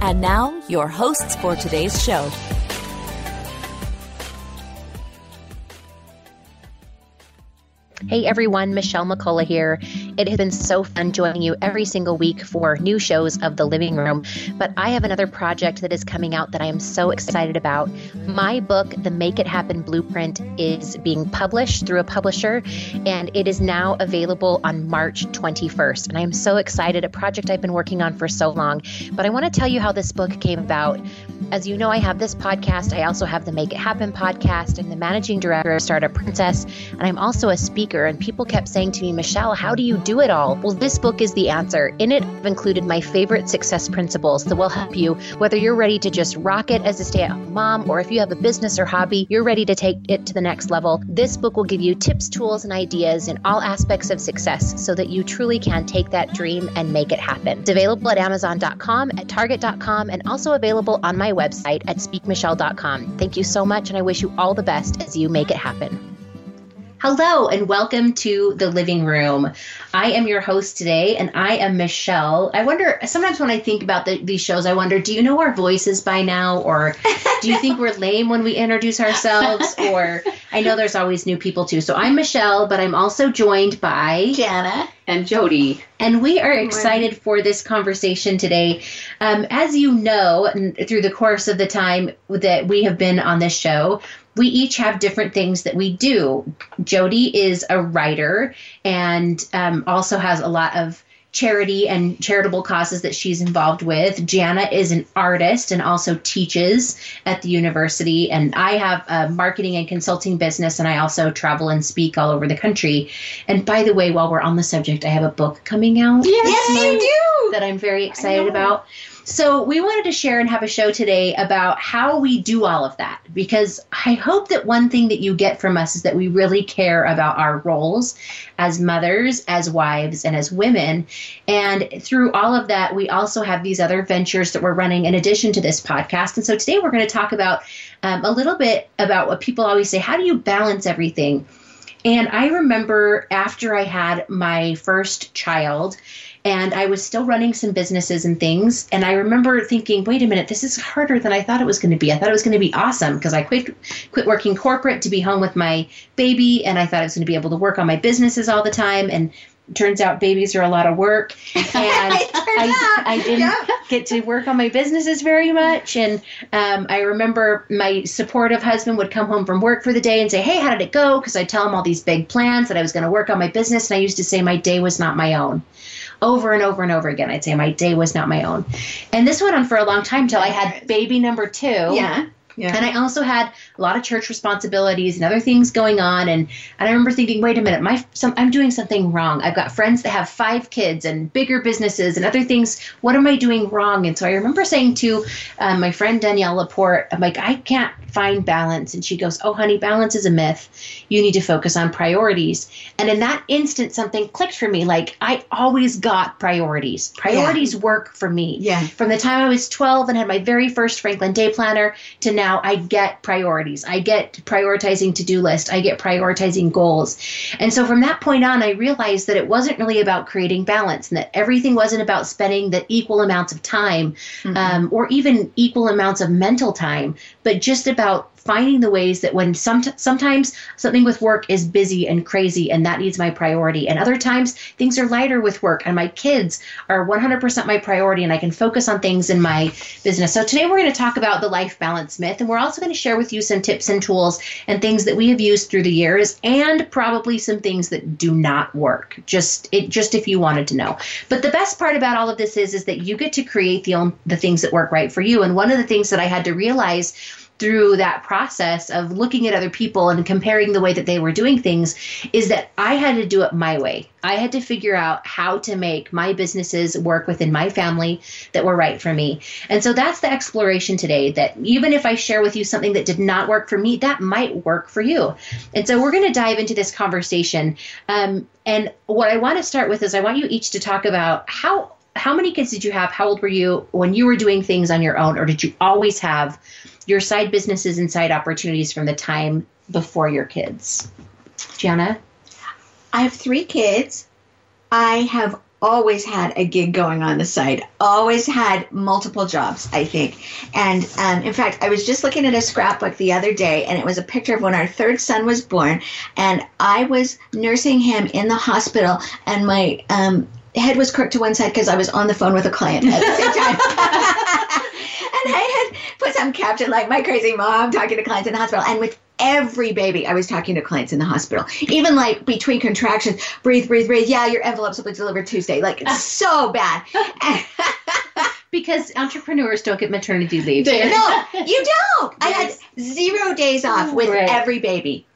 And now, your hosts for today's show. Hey everyone, Michelle McCullough here. It has been so fun joining you every single week for new shows of The Living Room. But I have another project that is coming out that I am so excited about. My book, The Make It Happen Blueprint, is being published through a publisher and it is now available on March 21st. And I am so excited, a project I've been working on for so long. But I want to tell you how this book came about. As you know, I have this podcast. I also have the Make It Happen podcast. I'm the managing director of Startup Princess, and I'm also a speaker. And people kept saying to me, Michelle, how do you do it all? Well, this book is the answer. In it, I've included my favorite success principles that will help you, whether you're ready to just rock it as a stay at home mom, or if you have a business or hobby, you're ready to take it to the next level. This book will give you tips, tools, and ideas in all aspects of success so that you truly can take that dream and make it happen. It's available at Amazon.com, at Target.com, and also available on my website at speakmichelle.com. Thank you so much, and I wish you all the best as you make it happen. Hello, and welcome to the living room. I am your host today, and I am Michelle. I wonder, sometimes when I think about the, these shows, I wonder, do you know our voices by now? Or do you think we're lame when we introduce ourselves? Or I know there's always new people too. So I'm Michelle, but I'm also joined by Jana and Jody. And we are excited for this conversation today. Um, as you know, through the course of the time that we have been on this show, we each have different things that we do. Jody is a writer and um, also has a lot of charity and charitable causes that she's involved with. Jana is an artist and also teaches at the university. And I have a marketing and consulting business, and I also travel and speak all over the country. And by the way, while we're on the subject, I have a book coming out. Yes, you do. That I'm very excited about. So, we wanted to share and have a show today about how we do all of that because I hope that one thing that you get from us is that we really care about our roles as mothers, as wives, and as women. And through all of that, we also have these other ventures that we're running in addition to this podcast. And so, today we're going to talk about um, a little bit about what people always say how do you balance everything? And I remember after I had my first child, and I was still running some businesses and things. And I remember thinking, wait a minute, this is harder than I thought it was going to be. I thought it was going to be awesome because I quit quit working corporate to be home with my baby, and I thought I was going to be able to work on my businesses all the time. And turns out babies are a lot of work, and I, I, didn't yeah. get to work on my businesses very much. And um, I remember my supportive husband would come home from work for the day and say, "Hey, how did it go?" Because I tell him all these big plans that I was going to work on my business, and I used to say my day was not my own over and over and over again. I'd say my day was not my own. And this went on for a long time till I had baby number two. Yeah. Yeah. And I also had a lot of church responsibilities and other things going on. And, and I remember thinking, wait a minute, my some, I'm doing something wrong. I've got friends that have five kids and bigger businesses and other things. What am I doing wrong? And so I remember saying to um, my friend Danielle Laporte, I'm like, I can't find balance. And she goes, Oh, honey, balance is a myth. You need to focus on priorities. And in that instant, something clicked for me. Like, I always got priorities. Priorities yeah. work for me. Yeah. From the time I was 12 and had my very first Franklin Day Planner to now, I get priorities. I get prioritizing to do list. I get prioritizing goals. And so from that point on, I realized that it wasn't really about creating balance and that everything wasn't about spending the equal amounts of time mm-hmm. um, or even equal amounts of mental time, but just about finding the ways that when some sometimes something with work is busy and crazy and that needs my priority and other times things are lighter with work and my kids are 100% my priority and I can focus on things in my business. So today we're going to talk about the life balance myth and we're also going to share with you some tips and tools and things that we have used through the years and probably some things that do not work. Just it just if you wanted to know. But the best part about all of this is is that you get to create the the things that work right for you and one of the things that I had to realize through that process of looking at other people and comparing the way that they were doing things is that I had to do it my way. I had to figure out how to make my businesses work within my family that were right for me. And so that's the exploration today that even if I share with you something that did not work for me, that might work for you. And so we're going to dive into this conversation. Um, and what I want to start with is I want you each to talk about how how many kids did you have? How old were you when you were doing things on your own, or did you always have your side businesses and side opportunities from the time before your kids? Jana? I have three kids. I have always had a gig going on the side, always had multiple jobs, I think. And um, in fact, I was just looking at a scrapbook the other day, and it was a picture of when our third son was born. And I was nursing him in the hospital, and my um, head was crooked to one side because I was on the phone with a client at the same time. and I had put some caption like my crazy mom talking to clients in the hospital. And with every baby, I was talking to clients in the hospital. Even like between contractions, breathe, breathe, breathe. Yeah, your envelopes will be delivered Tuesday. Like it's so bad. because entrepreneurs don't get maternity leave. no, you don't. I had zero days off with Right. every baby.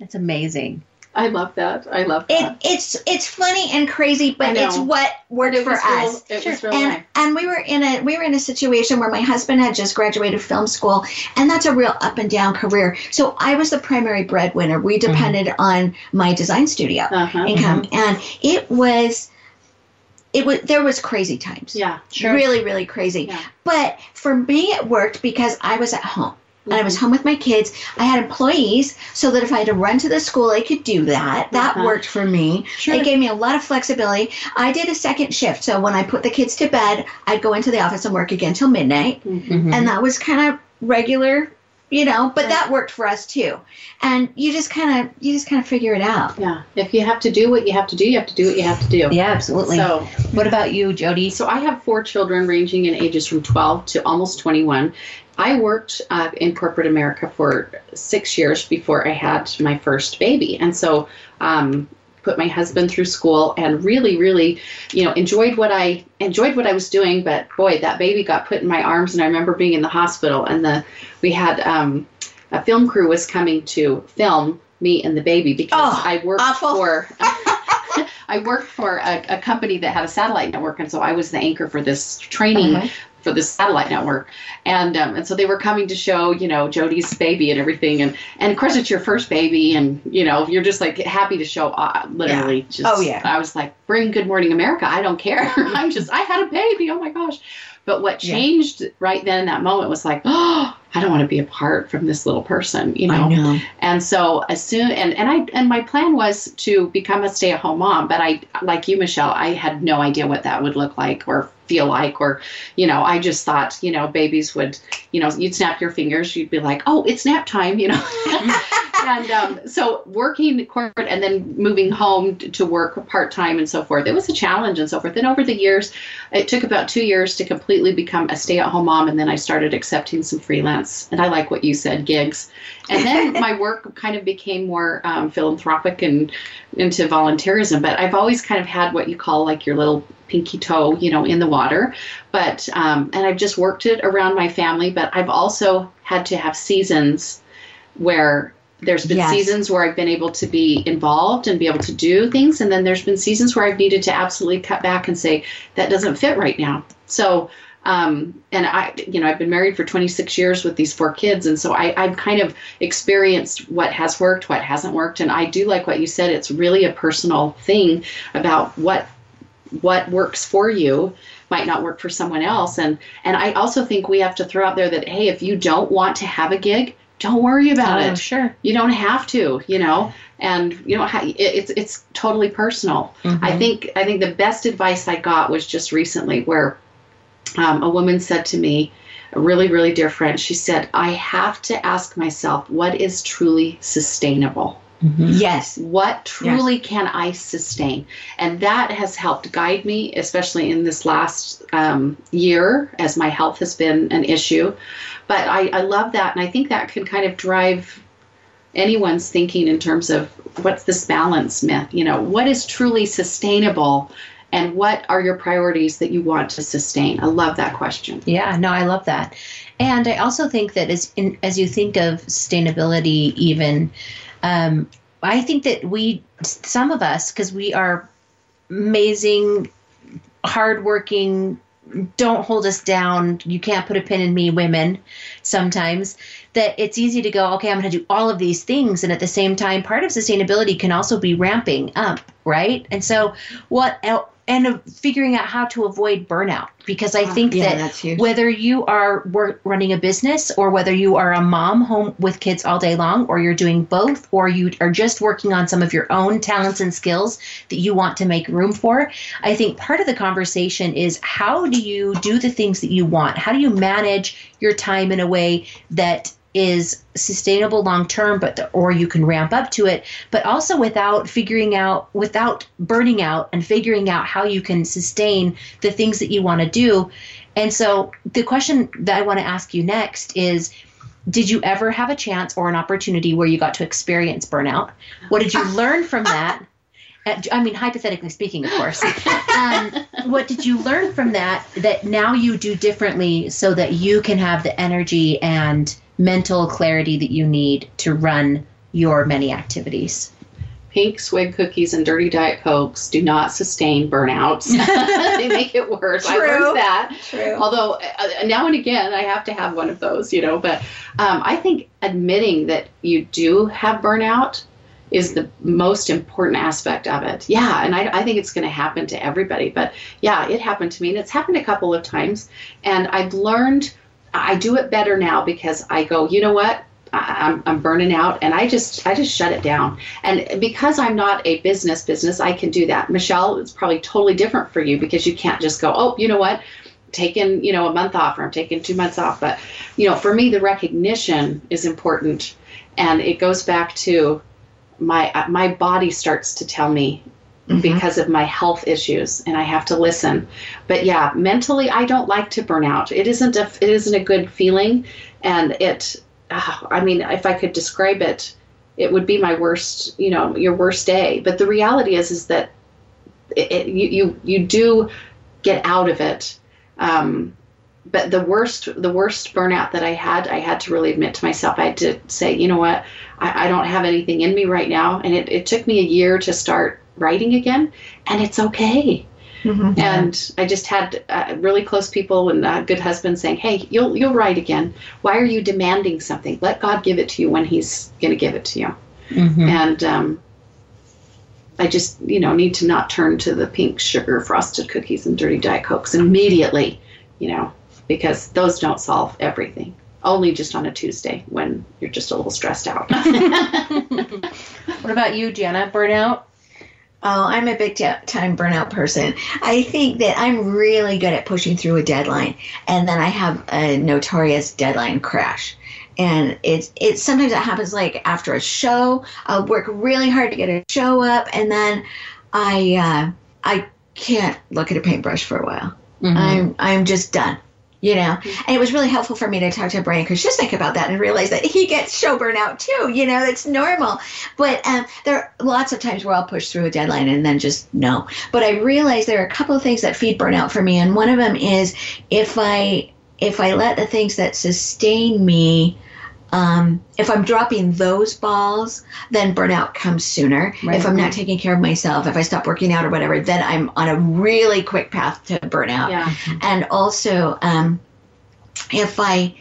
That's amazing. I love that. I love It, that. it's it's funny and crazy, but it's what worked it for was us. real, it was real and life. and we were in a we were in a situation where my husband had just graduated film school and that's a real up and down career so i was the primary breadwinner we depended on my design studio Uh-huh. income and it was it was there was crazy times Yeah. sure. really really crazy Yeah. but for me it worked because i was at home and I was Mm-hmm. home with my kids. I had employees so that if I had to run to the school, I could do that. That Uh-huh. worked for me. Sure. It gave me a lot of flexibility. I did a second shift. So when I put the kids to bed, I'd go into the office and work again till midnight. Mhm. And that was kind of regular, you know, but Right. that worked for us too. And you just kind of you just kind of figure it out. Yeah. If you have to do what you have to do, you have to do what you have to do. Yeah, absolutely. So, what about you, Jody? so I have four children ranging in ages from 12 to almost 21. I worked uh, in corporate America for six years before I had my first baby. And so, um, put my husband through school and really, really, you know, enjoyed what I enjoyed what I was doing. But boy, that baby got put in my arms, and I remember being in the hospital, and the we had um, a film crew was coming to film me and the baby because Oh, I worked awful. for. I worked for a, a company that had a satellite network, and so I was the anchor for this training Uh-huh. For this satellite network, and um, and so they were coming to show you know Jody's baby and everything, and and of course it's your first baby, and you know you're just like happy to show, uh, literally. Just, Oh, yeah. I was like, bring Good Morning America. I don't care. I'm just I had a baby. Oh my gosh. But what Yeah. changed right then in that moment was like, oh, I don't want to be apart from this little person, you know. I know. And so as soon and and I and my plan was to become a stay-at-home mom, but I like you Michelle, I had no idea what that would look like or feel like or you know, I just thought, you know, babies would, you know, you'd snap your fingers, you'd be like, "Oh, it's nap time," you know. and um, so working corporate and then moving home to work part-time and so forth. It was a challenge and so forth. And over the years, it took about 2 years to completely become a stay-at-home mom and then I started accepting some freelance and I like what you said, gigs. And then my work kind of became more um, philanthropic and into volunteerism. But I've always kind of had what you call like your little pinky toe, you know, in the water. But um, and I've just worked it around my family. But I've also had to have seasons where there's been Yes. seasons where I've been able to be involved and be able to do things, and then there's been seasons where I've needed to absolutely cut back and say that doesn't fit right now. So um, and I, you know, I've been married for 26 years with these four kids, and so I, I've kind of experienced what has worked, what hasn't worked, and I do like what you said. It's really a personal thing about what what works for you might not work for someone else, and and I also think we have to throw out there that hey, if you don't want to have a gig, don't worry about Oh, it. sure. You don't have to, you know, and you. It, it's it's totally personal. I think I think the best advice I got was just recently where um, a woman said to me, a really really dear friend, she said, "I have to ask myself what is truly sustainable." Yes. What truly can I sustain? And that has helped guide me, especially in this last um, year as my health has been an issue. But I, I love that. And I think that can kind of drive anyone's thinking in terms of what's this balance myth? You know, what is truly sustainable and what are your priorities that you want to sustain? I love that question. Yeah, no, I love that. And I also think that as in, as you think of sustainability, even um, I think that we, some of us, because we are amazing, hardworking, don't hold us down. You can't put a pin in me, women. Sometimes that it's easy to go, okay, I'm going to do all of these things, and at the same time, part of sustainability can also be ramping up, right? And so, what and figuring out how to avoid burnout because I ah, think yeah, that whether you are work, running a business or whether you are a mom home with kids all day long or you're doing both or you are just working on some of your own talents and skills that you want to make room for, I think part of the conversation is how do you do the things that you want? How do you manage your time in a way that is sustainable long term but the, or you can ramp up to it but also without figuring out without burning out and figuring out how you can sustain the things that you want to do. And so the question that i want to ask you next is did you ever have a chance or an opportunity where you got to experience burnout? What did you learn from that? Uh, I mean, hypothetically speaking, of course. Um, what did you learn from that that now you do differently so that you can have the energy and mental clarity that you need to run your many activities. Pink swig cookies and dirty diet cokes do not sustain burnouts. they make it worse. True. I learned that. True. Although uh, now and again I have to have one of those, you know. But um, I think admitting that you do have burnout is the most important aspect of it. Yeah, and I, I think it's going to happen to everybody. But yeah, it happened to me, and it's happened a couple of times. And I've learned I do it better now because I go, you know what? I'm, I'm burning out and I just I just shut it down. And because I'm not a business business I can do that. Michelle it's probably totally different for you because you can't just go oh you know what? Taking you know a month off or I'm taking two months off. But you know for me the recognition is important and it goes back to my my body starts to tell me mm-hmm. because of my health issues and I have to listen. But yeah, mentally I don't like to burn out. It isn't a it isn't a good feeling and it uh, I mean if I could describe it it would be my worst, you know, your worst day. But the reality is is that it, it, you, you you do get out of it. Um, but the worst the worst burnout that I had, I had to really admit to myself. I had to say, you know what, I, I don't have anything in me right now. And it, it took me a year to start writing again, and it's okay. Mm-hmm. And I just had uh, really close people and a good husband saying, "Hey, you'll you'll write again. Why are you demanding something? Let God give it to you when He's going to give it to you." Mm-hmm. And um, I just you know need to not turn to the pink sugar frosted cookies and dirty diet cokes immediately, you know, because those don't solve everything. Only just on a Tuesday when you're just a little stressed out. what about you, Jana? Burnout? Oh, I'm a big time burnout person. I think that I'm really good at pushing through a deadline, and then I have a notorious deadline crash. And it's it sometimes it happens like after a show. I'll work really hard to get a show up, and then I uh, I can't look at a paintbrush for a while. Mm-hmm. I'm I'm just done you know? And it was really helpful for me to talk to brian because just think about that and realize that he gets show burnout too you know? It's normal. But um, there are lots of times where i'll push through a deadline and then just no. But i realize there are a couple of things that feed burnout for me and one of them is if i if i let the things that sustain me um, if I'm dropping those balls, then burnout comes sooner. Right. If I'm not taking care of myself, if I stop working out or whatever, then I'm on a really quick path to burnout. Yeah. And also, um, if I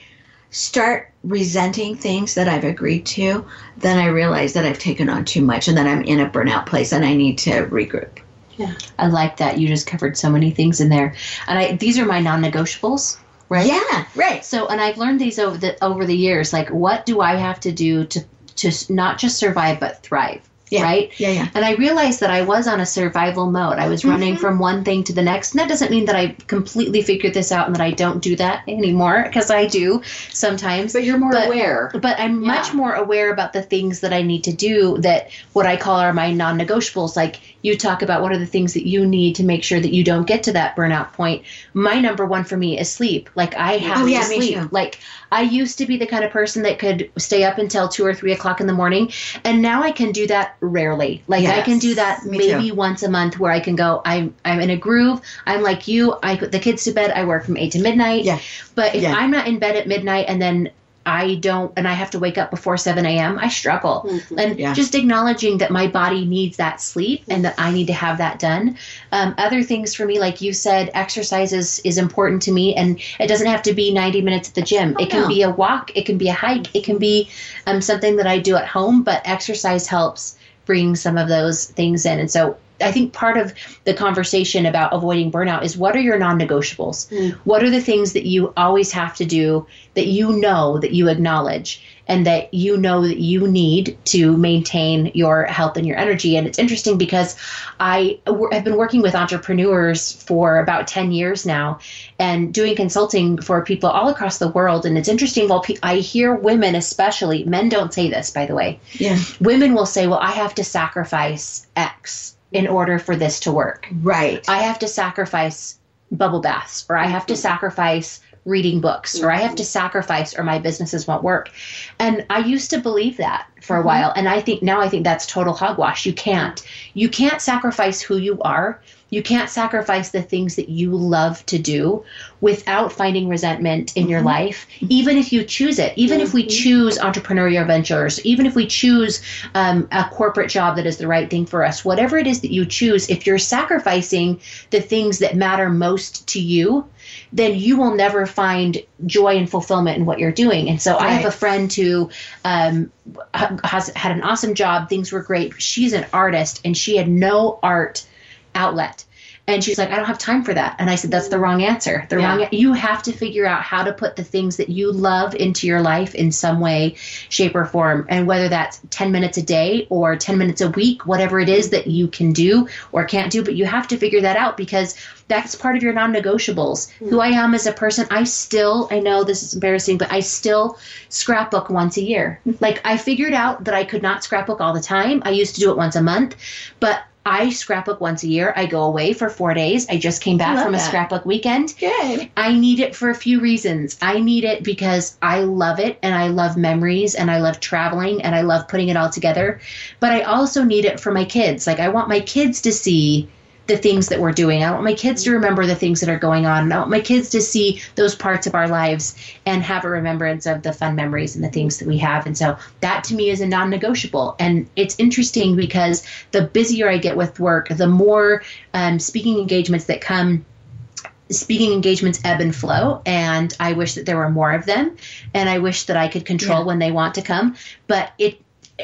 start resenting things that I've agreed to, then I realize that I've taken on too much and that I'm in a burnout place and I need to regroup. Yeah. I like that. You just covered so many things in there. And I, these are my non negotiables right? Yeah, right. So, and I've learned these over the over the years. Like, what do I have to do to to not just survive but thrive? Yeah. Right? Yeah, yeah. And I realized that I was on a survival mode. I was mm-hmm. running from one thing to the next. And that doesn't mean that I completely figured this out and that I don't do that anymore, because I do sometimes. But you're more but, aware. But I'm yeah. much more aware about the things that I need to do that what I call are my non negotiables. Like, you talk about what are the things that you need to make sure that you don't get to that burnout point. My number one for me is sleep. Like I have Oh, to yeah, me sleep. too. Like I used to be the kind of person that could stay up until two or three o'clock in the morning, and now I can do that rarely. Like I can do that maybe too. once a month, where I can go. I'm I'm in a groove. I'm like you. I put the kids to bed. I work from eight to midnight. Yeah. But if Yeah. I'm not in bed at midnight and then I don't, and I have to wake up before 7 a.m., I struggle. Mhm. And Yeah. just acknowledging that my body needs that sleep and that I need to have that done. Um, other things for me, like you said, exercise is, is important to me. And it doesn't have to be 90 minutes at the gym. Oh, it can no. be a walk, it can be a hike, it can be um, something that I do at home, but exercise helps bring some of those things in. And so I think part of the conversation about avoiding burnout is what are your non negotiables? Mm. What are the things that you always have to do that you know that you acknowledge and that you know that you need to maintain your health and your energy? And it's interesting because I w- have been working with entrepreneurs for about 10 years now and doing consulting for people all across the world. And it's interesting, well, pe- I hear women, especially, men don't say this, by the way Yeah. women will say, Well, I have to sacrifice X in order for this to work. Right. I have to sacrifice bubble baths, or I have to sacrifice reading books, or I have to sacrifice, or my businesses won't work. And I used to believe that for a mm-hmm. while. And I think now I think that's total hogwash. You can't. You can't sacrifice who you are. You can't sacrifice the things that you love to do without finding resentment in your life, even if you choose it. Even if we choose entrepreneurial ventures, even if we choose um, a corporate job that is the right thing for us, whatever it is that you choose, if you're sacrificing the things that matter most to you, then you will never find joy and fulfillment in what you're doing. And so I have a friend who um, has had an awesome job. Things were great. She's an artist and she had no art outlet. And she's like, I don't have time for that. And I said, that's the wrong answer. The Yeah. wrong. You have to figure out how to put the things that you love into your life in some way, shape, or form. And whether that's 10 minutes a day or 10 minutes a week, whatever it is that you can do or can't do, but you have to figure that out because that's part of your non-negotiables. Who mm. I am as a person, I still, I know this is embarrassing, but I still scrapbook once a year. Mm-hmm. like I figured out that I could not scrapbook all the time. I used to do it once a month, but I scrapbook once a year. I go away for four days. I just came back from a scrapbook weekend. Good. I need it for a few reasons. I need it because I love it and I love memories and I love traveling and I love putting it all together. But I also need it for my kids. Like, I want my kids to see the things that we're doing. I want my kids to remember the things that are going on. And I want my kids to see those parts of our lives and have a remembrance of the fun memories and the things that we have. And so that to me is a non negotiable. And it's interesting because the busier I get with work, the more um, speaking engagements that come speaking engagements ebb and flow and i wish that there were more of them and i wish that i could control Yeah. when they want to come but it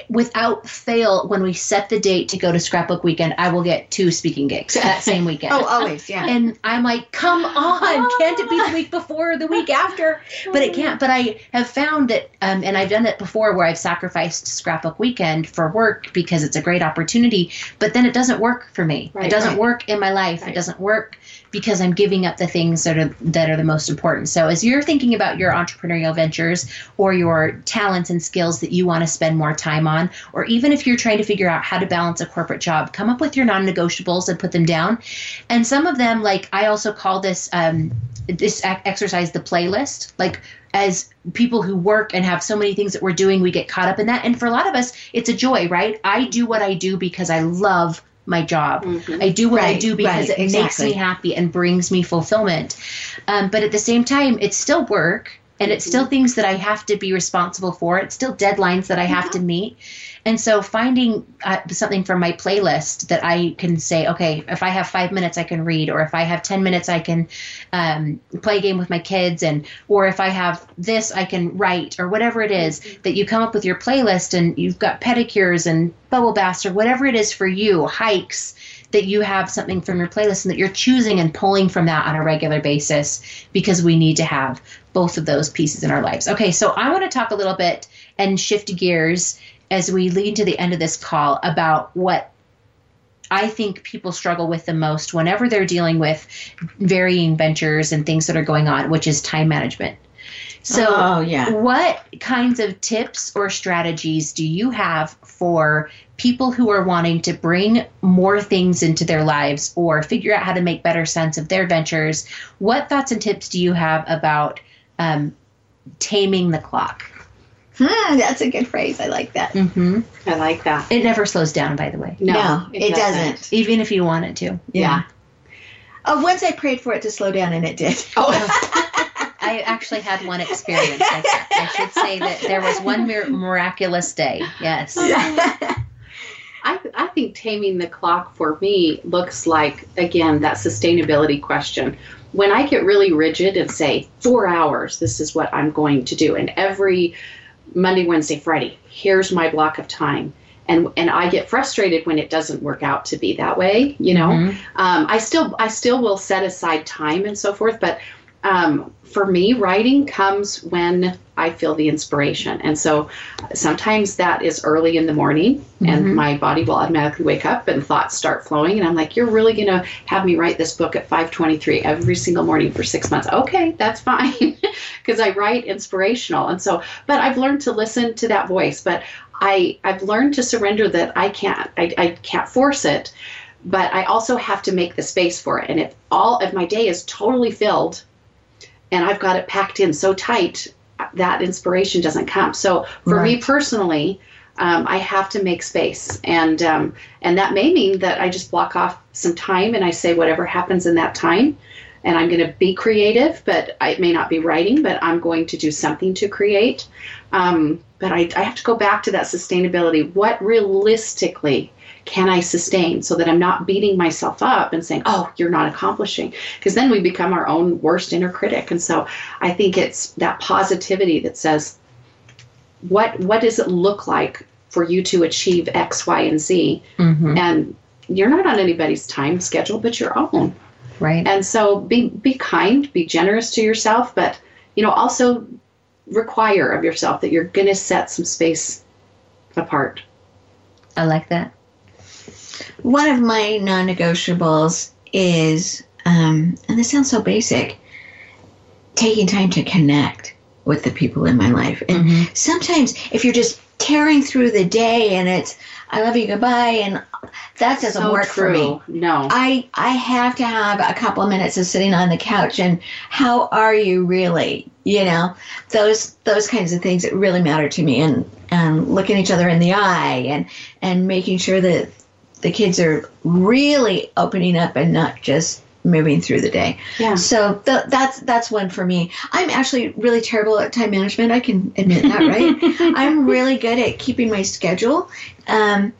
without fail when we set the date to go to scrapbook weekend i will get two speaking gigs that same weekend Oh, always. Yeah. and i'm like come on can't it be the week before or the week after but it can't but i have found that um, and i've done it before where i've sacrificed scrapbook weekend for work because it's a great opportunity but then it doesn't work for me Right, it doesn't right. work in my life Right. it doesn't work because I'm giving up the things that are that are the most important. So as you're thinking about your entrepreneurial ventures or your talents and skills that you want to spend more time on, or even if you're trying to figure out how to balance a corporate job, come up with your non-negotiables and put them down. And some of them, like I also call this um, this exercise the playlist, like as people who work and have so many things that we're doing, we get caught up in that. And for a lot of us, it's a joy, right? I do what I do because I love my job. Mhm. I do what I do because right, it makes me happy and brings me fulfillment. Um, but at the same time, it's still work and it's still things that I have to be responsible for. It's still deadlines that I have to meet. And so finding uh, something from my playlist that I can say, okay, if I have five minutes, I can read, or if I have 10 minutes, I can um, play a game with my kids, and or if I have this, I can write, or whatever it is that you come up with your playlist and you've got pedicures and bubble baths or whatever it is for you, hikes, that you have something from your playlist and that you're choosing and pulling from that on a regular basis because we need to have both of those pieces in our lives. Okay, so I want to talk a little bit and shift gears as we lead to the end of this call about what I think people struggle with the most whenever they're dealing with varying ventures and things that are going on, which is time management. So, oh yeah. what kinds of tips or strategies do you have for people who are wanting to bring more things into their lives or figure out how to make better sense of their ventures? What thoughts and tips do you have about um, taming the clock? Hmm, that's a good phrase. I like that. Mm-hmm. I like that. It never slows down, by the way, No, it doesn't. even if you want it to. Yeah. Oh, once I prayed for it to slow down, and it did. Oh, I actually had one experience like that. I should say that there was one mir- miraculous day. Yes. I, I think taming the clock for me looks like, again, that sustainability question. When I get really rigid and say, four hours, this is what I'm going to do, and every Monday, Wednesday, Friday, here's my block of time. And, and I get frustrated when it doesn't work out to be that way, you know. Mhm. Um, I still I still will set aside time and so forth, but um, for me, writing comes when I feel the inspiration, and so sometimes that is early in the morning, and Mhm. my body will automatically wake up and thoughts start flowing, and I'm like, "You're really gonna have me write this book at 5:23 every single morning for six months? Okay, that's fine, because I write inspirational, and so. But I've learned to listen to that voice, but I I've learned to surrender that I can't I, I can't force it, but I also have to make the space for it. And if all of my day is totally filled, and I've got it packed in so tight, that inspiration doesn't come. So for me personally, um, I have to make space, and um, and that may mean that I just block off some time and I say whatever happens in that time. And I'm going to be creative, but I, it may not be writing, but I'm going to do something to create. Um, but I, I have to go back to that sustainability. What realistically can I sustain so that I'm not beating myself up and saying, oh, you're not accomplishing? Because then we become our own worst inner critic. And so I think it's that positivity that says, what, what does it look like for you to achieve X, Y, and Z? Mhm. And you're not on anybody's time schedule but your own. Right. And so be be kind, be generous to yourself, but you know, also require of yourself that you're going to set some space apart. I like that. One of my non negotiables is, um, and this sounds so basic, taking time to connect with the people in my life. And Mhm. sometimes if you're just tearing through the day and it's, I love you, goodbye, and that doesn't so work true. for me. No. I I have to have a couple of minutes of sitting on the couch and how are you really? You know, those those kinds of things that really matter to me and and looking each other in the eye and and making sure that the kids are really opening up and not just moving through the day. yeah. So th- that's that's one for me. I'm actually really terrible at time management. I can admit that, right? I'm really good at keeping my schedule um,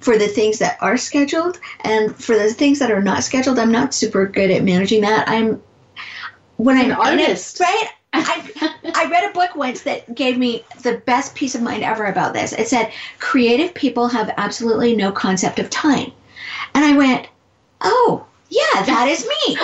for the things that are scheduled, and for the things that are not scheduled, I'm not super good at managing that. I'm when I'm it- artist. right? I, I read a book once that gave me the best peace of mind ever about this. It said, Creative people have absolutely no concept of time. And I went, Oh, yeah, that is me.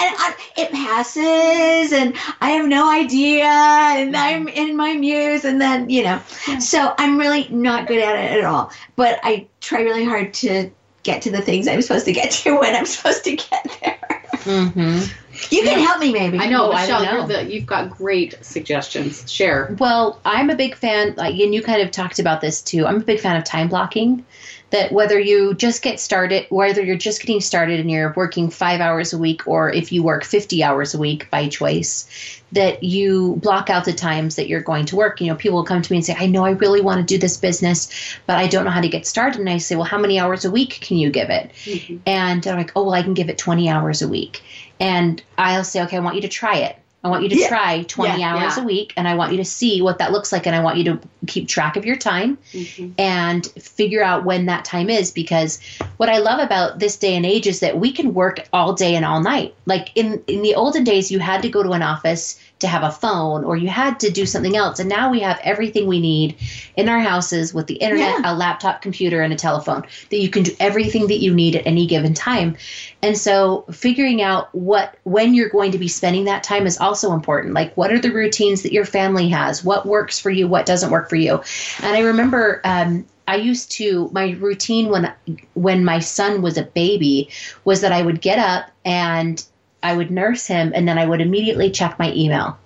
and I, it passes, and I have no idea, and I'm in my muse, and then, you know. So I'm really not good at it at all. But I try really hard to get to the things I'm supposed to get to when I'm supposed to get there. Mm-hmm. You can help me, maybe. I know, I Michelle, don't know. You're the, you've got great suggestions. Share. Well, I'm a big fan, like, and you kind of talked about this too. I'm a big fan of time blocking. That whether you just get started, whether you're just getting started and you're working five hours a week, or if you work 50 hours a week by choice, that you block out the times that you're going to work. You know, people will come to me and say, I know I really want to do this business, but I don't know how to get started. And I say, Well, how many hours a week can you give it? Mm-hmm. And they're like, Oh, well, I can give it 20 hours a week. And I'll say, Okay, I want you to try it. I want you to Yeah. try 20 Yeah, hours yeah. a week and I want you to see what that looks like and I want you to keep track of your time Mhm. and figure out when that time is because what I love about this day and age is that we can work all day and all night. Like in in the olden days you had to go to an office to have a phone or you had to do something else and now we have everything we need in our houses with the internet, a laptop computer and a telephone that you can do everything that you need at any given time. And so figuring out what when you're going to be spending that time is also important. Like what are the routines that your family has? What works for you? What doesn't work for you? And I remember um, I used to my routine when when my son was a baby was that I would get up and I would nurse him and then I would immediately check my email.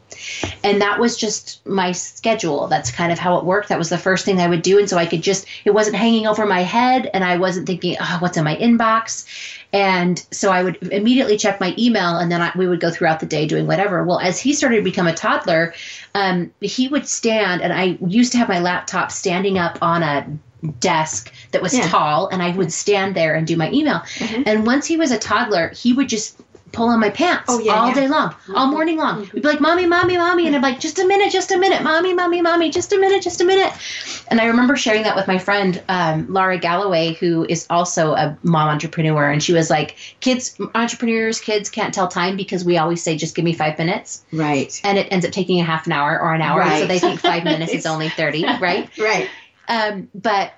And that was just my schedule. That's kind of how it worked. That was the first thing I would do. And so I could just, it wasn't hanging over my head and I wasn't thinking, oh, what's in my inbox? And so I would immediately check my email and then I, we would go throughout the day doing whatever. Well, as he started to become a toddler, um, he would stand, and I used to have my laptop standing up on a desk that was Yeah. tall, and I would stand there and do my email. Mhm. And once he was a toddler, he would just pull on my pants Oh, yeah, all yeah. day long, all morning long. We'd be like, "Mommy, mommy, mommy," and I'm like, "Just a minute, just a minute, mommy, mommy, mommy, just a minute, just a minute." And I remember sharing that with my friend um, Laura Galloway, who is also a mom entrepreneur, and she was like, "Kids, entrepreneurs, kids can't tell time because we always say, just give me five minutes.'" Right. and it ends up taking a half an hour or an hour. So they think five minutes is only 30, right? Right. Um, but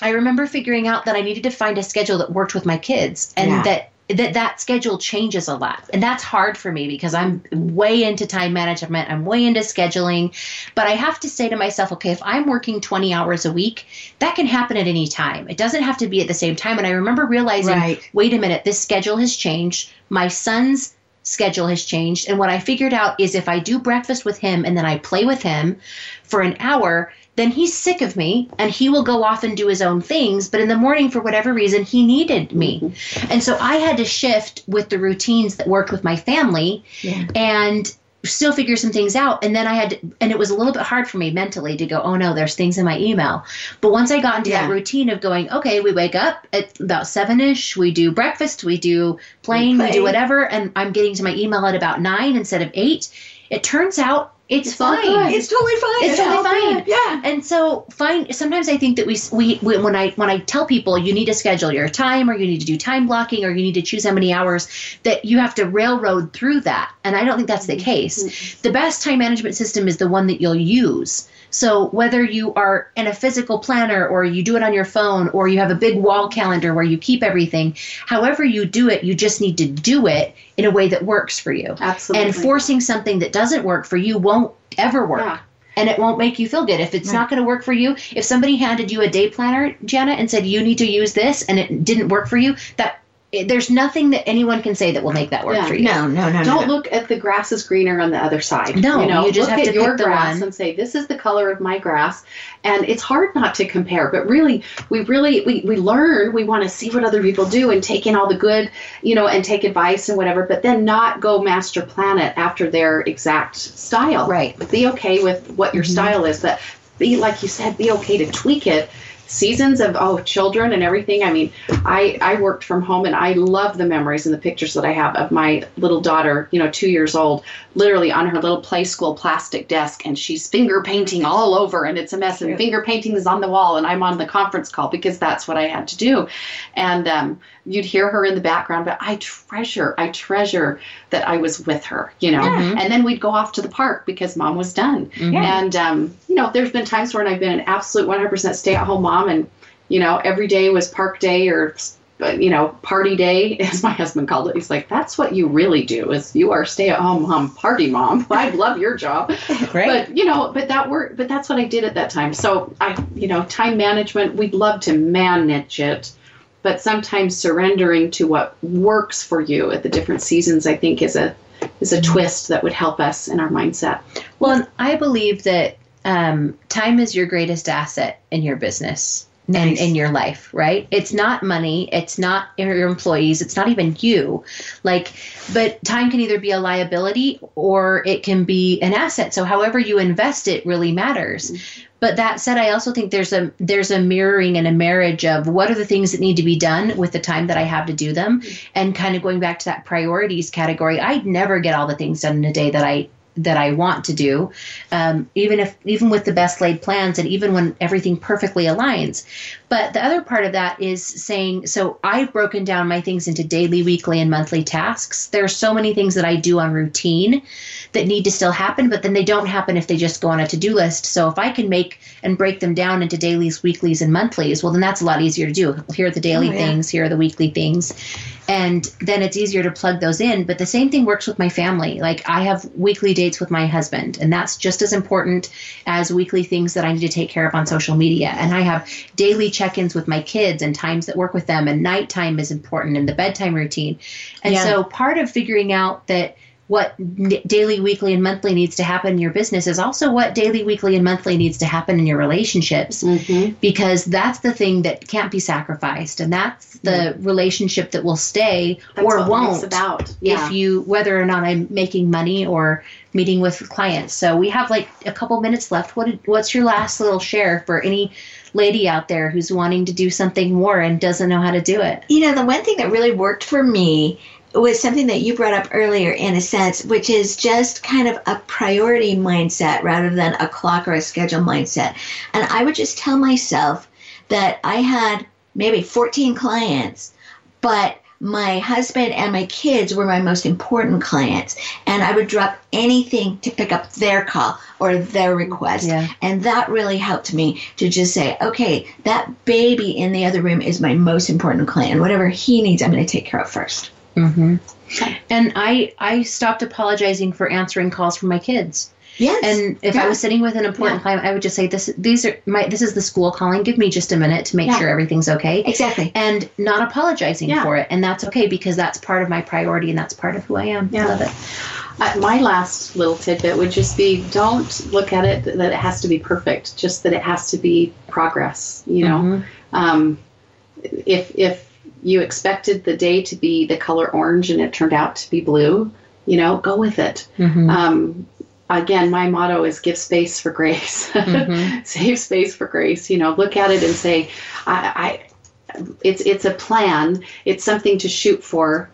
I remember figuring out that I needed to find a schedule that worked with my kids and Yeah. that that that schedule changes a lot. And that's hard for me because i'm way into time management. I'm way into scheduling. But i have to say to myself okay if i'm working 20 hours a week that can happen at any time. It doesn't have to be at the same time. And i remember realizing Right. wait a minute this schedule has changed. My son's schedule has changed. And what i figured out is if i do breakfast with him and then i play with him for an hour then he's sick of me and he will go off and do his own things but in the morning for whatever reason he needed me mm-hmm. and so i had to shift with the routines that worked with my family Yeah. and still figure some things out and then i had to, and it was a little bit hard for me mentally to go oh no there's things in my email but once i got into Yeah. that routine of going okay we wake up at about seven-ish we do breakfast we do playing we, play. do whatever and i'm getting to my email at about nine instead of eight it turns out it's, It's fine. It's totally fine. It's totally fine. good. Yeah. and so fine sometimes i think that we, we we when i when i tell people you need to schedule your time or you need to do time blocking or you need to choose how many hours that you have to railroad through that and i don't think that's the mm-hmm. case mm-hmm. the best time management system is the one that you'll use so whether you are in a physical planner or you do it on your phone or you have a big wall calendar where you keep everything however you do it you just need to do it in a way that works for you Absolutely. and forcing something that doesn't work for you won't ever work. Yeah. and it won't make you feel good. If it's not going to work for you if somebody handed you a day planner jana and said you need to use this and it didn't work for you that it, there's nothing that anyone can say that will make that work Yeah. for you No, no, no, Don't no. look at the grass is greener on the other side. No, you, know, you just look have at to your pick the grass one. and say, "This is the color of my grass," and it's hard not to compare. But really, we really we, we learn. We want to see what other people do and take in all the good, you know, and take advice and whatever. But then not go master planet after their exact style. Right. Be okay with what your mm-hmm. style is. But be like you said, be okay to tweak it. Seasons of oh children and everything. I mean, I I worked from home and I love the memories and the pictures that I have of my little daughter, you know, two years old, literally on her little play school plastic desk, and she's finger painting all over, and it's a mess. And finger painting is on the wall, and I'm on the conference call because that's what I had to do. And um, you'd hear her in the background, but I treasure, I treasure that I was with her, you know. And then we'd go off to the park because mom was done. And um, you know, there's been times when I've been an absolute 100% stay-at-home mom, and you know, every day was park day or uh, you know, party day, as my husband called it. He's like, "That's what you really do. Is you are stay-at-home mom, party mom. I love your job." Right. But you know, but that work, but that's what I did at that time. So I, you know, time management. We'd love to manage it, but sometimes surrendering to what works for you at the different seasons, I think, is a is a twist that would help us in our mindset. Well, and I believe that um, time is your greatest asset in your business and in your life, right? It's not money, it's not your employees, it's not even you. Like, but time can either be a liability or it can be an asset. So, however you invest it really matters. But that said, I also think there's a there's a mirroring and a marriage of what are the things that need to be done with the time that I have to do them, and kind of going back to that priorities category. I'd never get all the things done in a day that I that I want to do, um, even if even with the best laid plans and even when everything perfectly aligns. But the other part of that is saying, so I've broken down my things into daily, weekly, and monthly tasks. There are so many things that I do on routine that need to still happen, but then they don't happen if they just go on a to do list. So if I can make and break them down into dailies, weeklies, and monthlies, well, then that's a lot easier to do. Here are the daily Oh, yeah. things, here are the weekly things. And then it's easier to plug those in. But the same thing works with my family. Like I have weekly dates with my husband, and that's just as important as weekly things that I need to take care of on social media. And I have daily check ins with my kids and times that work with them, and nighttime is important and the bedtime routine. And Yeah. so part of figuring out that what n- daily, weekly, and monthly needs to happen in your business is also what daily, weekly, and monthly needs to happen in your relationships Mm-hmm. because that's the thing that can't be sacrificed and that's the relationship that will stay That's or what won't about. Yeah. if you whether or not I'm making money or meeting with clients. So we have like a couple minutes left. What what's your last little share for any lady out there who's wanting to do something more and doesn't know how to do it? You know, the one thing that really worked for me was something that you brought up earlier in a sense, which is just kind of a priority mindset rather than a clock or a schedule mindset. And I would just tell myself that I had maybe 14 clients, but my husband and my kids were my most important clients. And I would drop anything to pick up their call or their request. Yeah. And that really helped me to just say, okay, that baby in the other room is my most important client. Whatever he needs, I'm going to take care of first. Mm-hmm. And I I stopped apologizing for answering calls from my kids. Yes. And if Yeah. I was sitting with an important Yeah. client, I would just say, "This, these are my, this is the school calling. Give me just a minute to make Yeah. sure everything's okay." exactly. and not apologizing for it. And that's okay because that's part of my priority and that's part of who I am. Yeah. Love it. Uh, my last little tidbit would just be don't look at it that it has to be perfect, just that it has to be progress. You know, Mhm. um, if if you expected the day to be the color orange and it turned out to be blue, you know, go with it. Mhm. Um, again, my motto is give space for grace. Mhm. Save space for grace. You know, look at it and say, I, I, it's it's a plan. It's something to shoot for.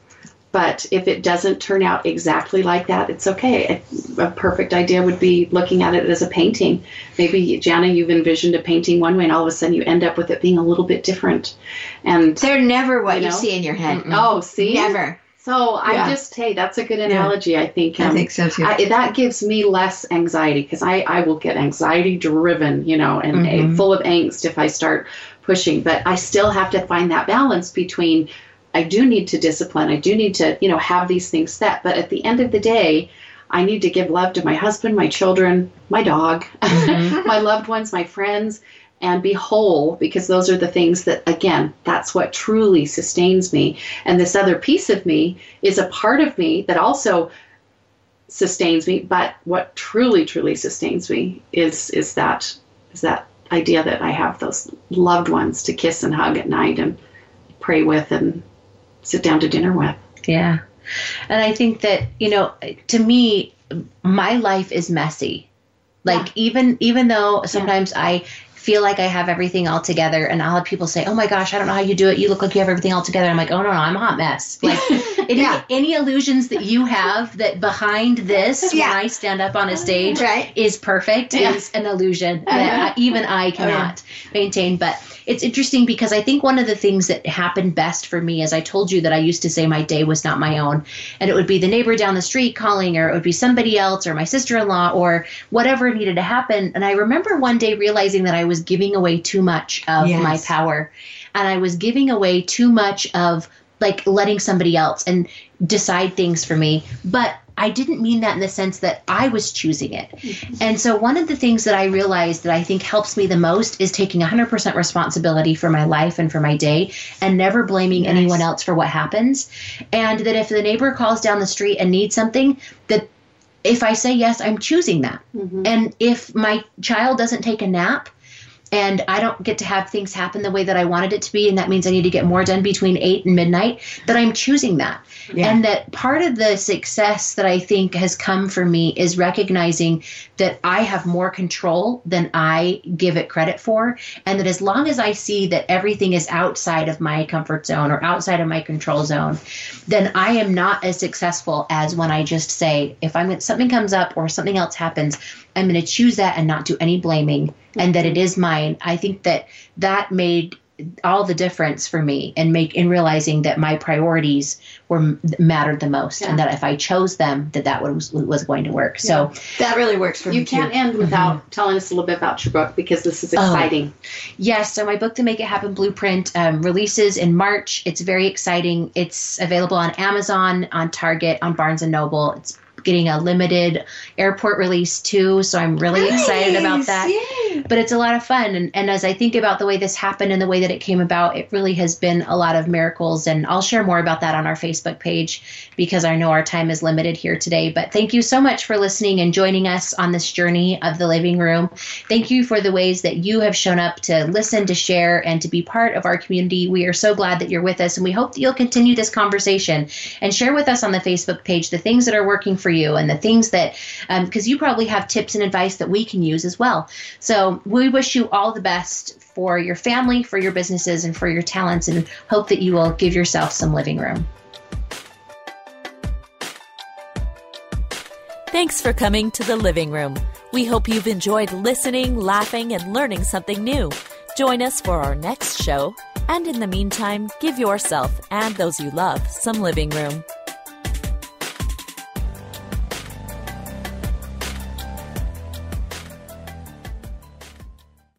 But if it doesn't turn out exactly like that, it's okay. A, a perfect idea would be looking at it as a painting. Maybe, Jana, you've envisioned a painting one way, and all of a sudden you end up with it being a little bit different. And They're never what You you, see in your head. oh, see, Never. So I just hey, that's a good analogy. I think. I um, think so too. I, that gives me less anxiety because I, I will get anxiety driven, you know, and Mhm. uh, full of angst if I start pushing. But I still have to find that balance between I do need to discipline, I do need to, you know, have these things set. But at the end of the day, I need to give love to my husband, my children, my dog, Mhm. my loved ones, my friends, and be whole because those are the things that, again, that's what truly sustains me. And this other piece of me is a part of me that also sustains me but what truly truly sustains me is is that is that idea that i have those loved ones to kiss and hug at night and pray with and sit down to dinner with Yeah. And I think that, you know, to me, my life is messy. Like even even though sometimes I feel like I have everything all together and I'll have people say, Oh my gosh, I don't know how you do it. You look like you have everything all together. I'm like, Oh no, no, I'm a hot mess. Like any, Yeah. any illusions that you have that behind this Yeah. when I stand up on a stage Right. is perfect Yeah. is an illusion that I, even I oh, cannot maintain. But it's interesting because I think one of the things that happened best for me is I told you that I used to say my day was not my own. And it would be the neighbor down the street calling, or it would be somebody else, or my sister in law, or whatever needed to happen. And I remember one day realizing that I was giving away too much of Yes. my power. And I was giving away too much of like letting somebody else and decide things for me. But I didn't mean that in the sense that I was choosing it. And so, one of the things that I realized that I think helps me the most is taking 100% responsibility for my life and for my day and never blaming Nice. anyone else for what happens. And that if the neighbor calls down the street and needs something, that if I say yes, I'm choosing that. Mm-hmm. And if my child doesn't take a nap, and I don't get to have things happen the way that I wanted it to be, and that means I need to get more done between eight and midnight, that I'm choosing that. Yeah. And that part of the success that I think has come for me is recognizing that I have more control than I give it credit for. And that as long as I see that everything is outside of my comfort zone or outside of my control zone, then I am not as successful as when I just say, if I'm something comes up or something else happens, I'm going to choose that and not do any blaming and that it is mine. I think that that made all the difference for me and make in realizing that my priorities were mattered the most and that if I chose them that that was was going to work. So That really works for me you can't too. end without telling us a little bit about your book because this is Oh. exciting Yes, so my book, The Make It Happen Blueprint, um, releases in March. It's very exciting. It's available on Amazon, on Target, on Barnes and Noble. It's getting a limited airport release too, so I'm really excited about that. Yay. But it's a lot of fun. And, and as I think about the way this happened and the way that it came about, it really has been a lot of miracles. And I'll share more about that on our Facebook page because I know our time is limited here today. But thank you so much for listening and joining us on this journey of the living room. Thank you for the ways that you have shown up to listen, to share, and to be part of our community. We are so glad that you're with us, and we hope that you'll continue this conversation and share with us on the Facebook page the things that are working for you and the things that, because um, you probably have tips and advice that we can use as well. We wish you all the best for your family, for your businesses, and for your talents, and hope that you will give yourself some living room. Thanks for coming to the living room. We hope you've enjoyed listening, laughing, and learning something new. Join us for our next show, and in the meantime, give yourself and those you love some living room.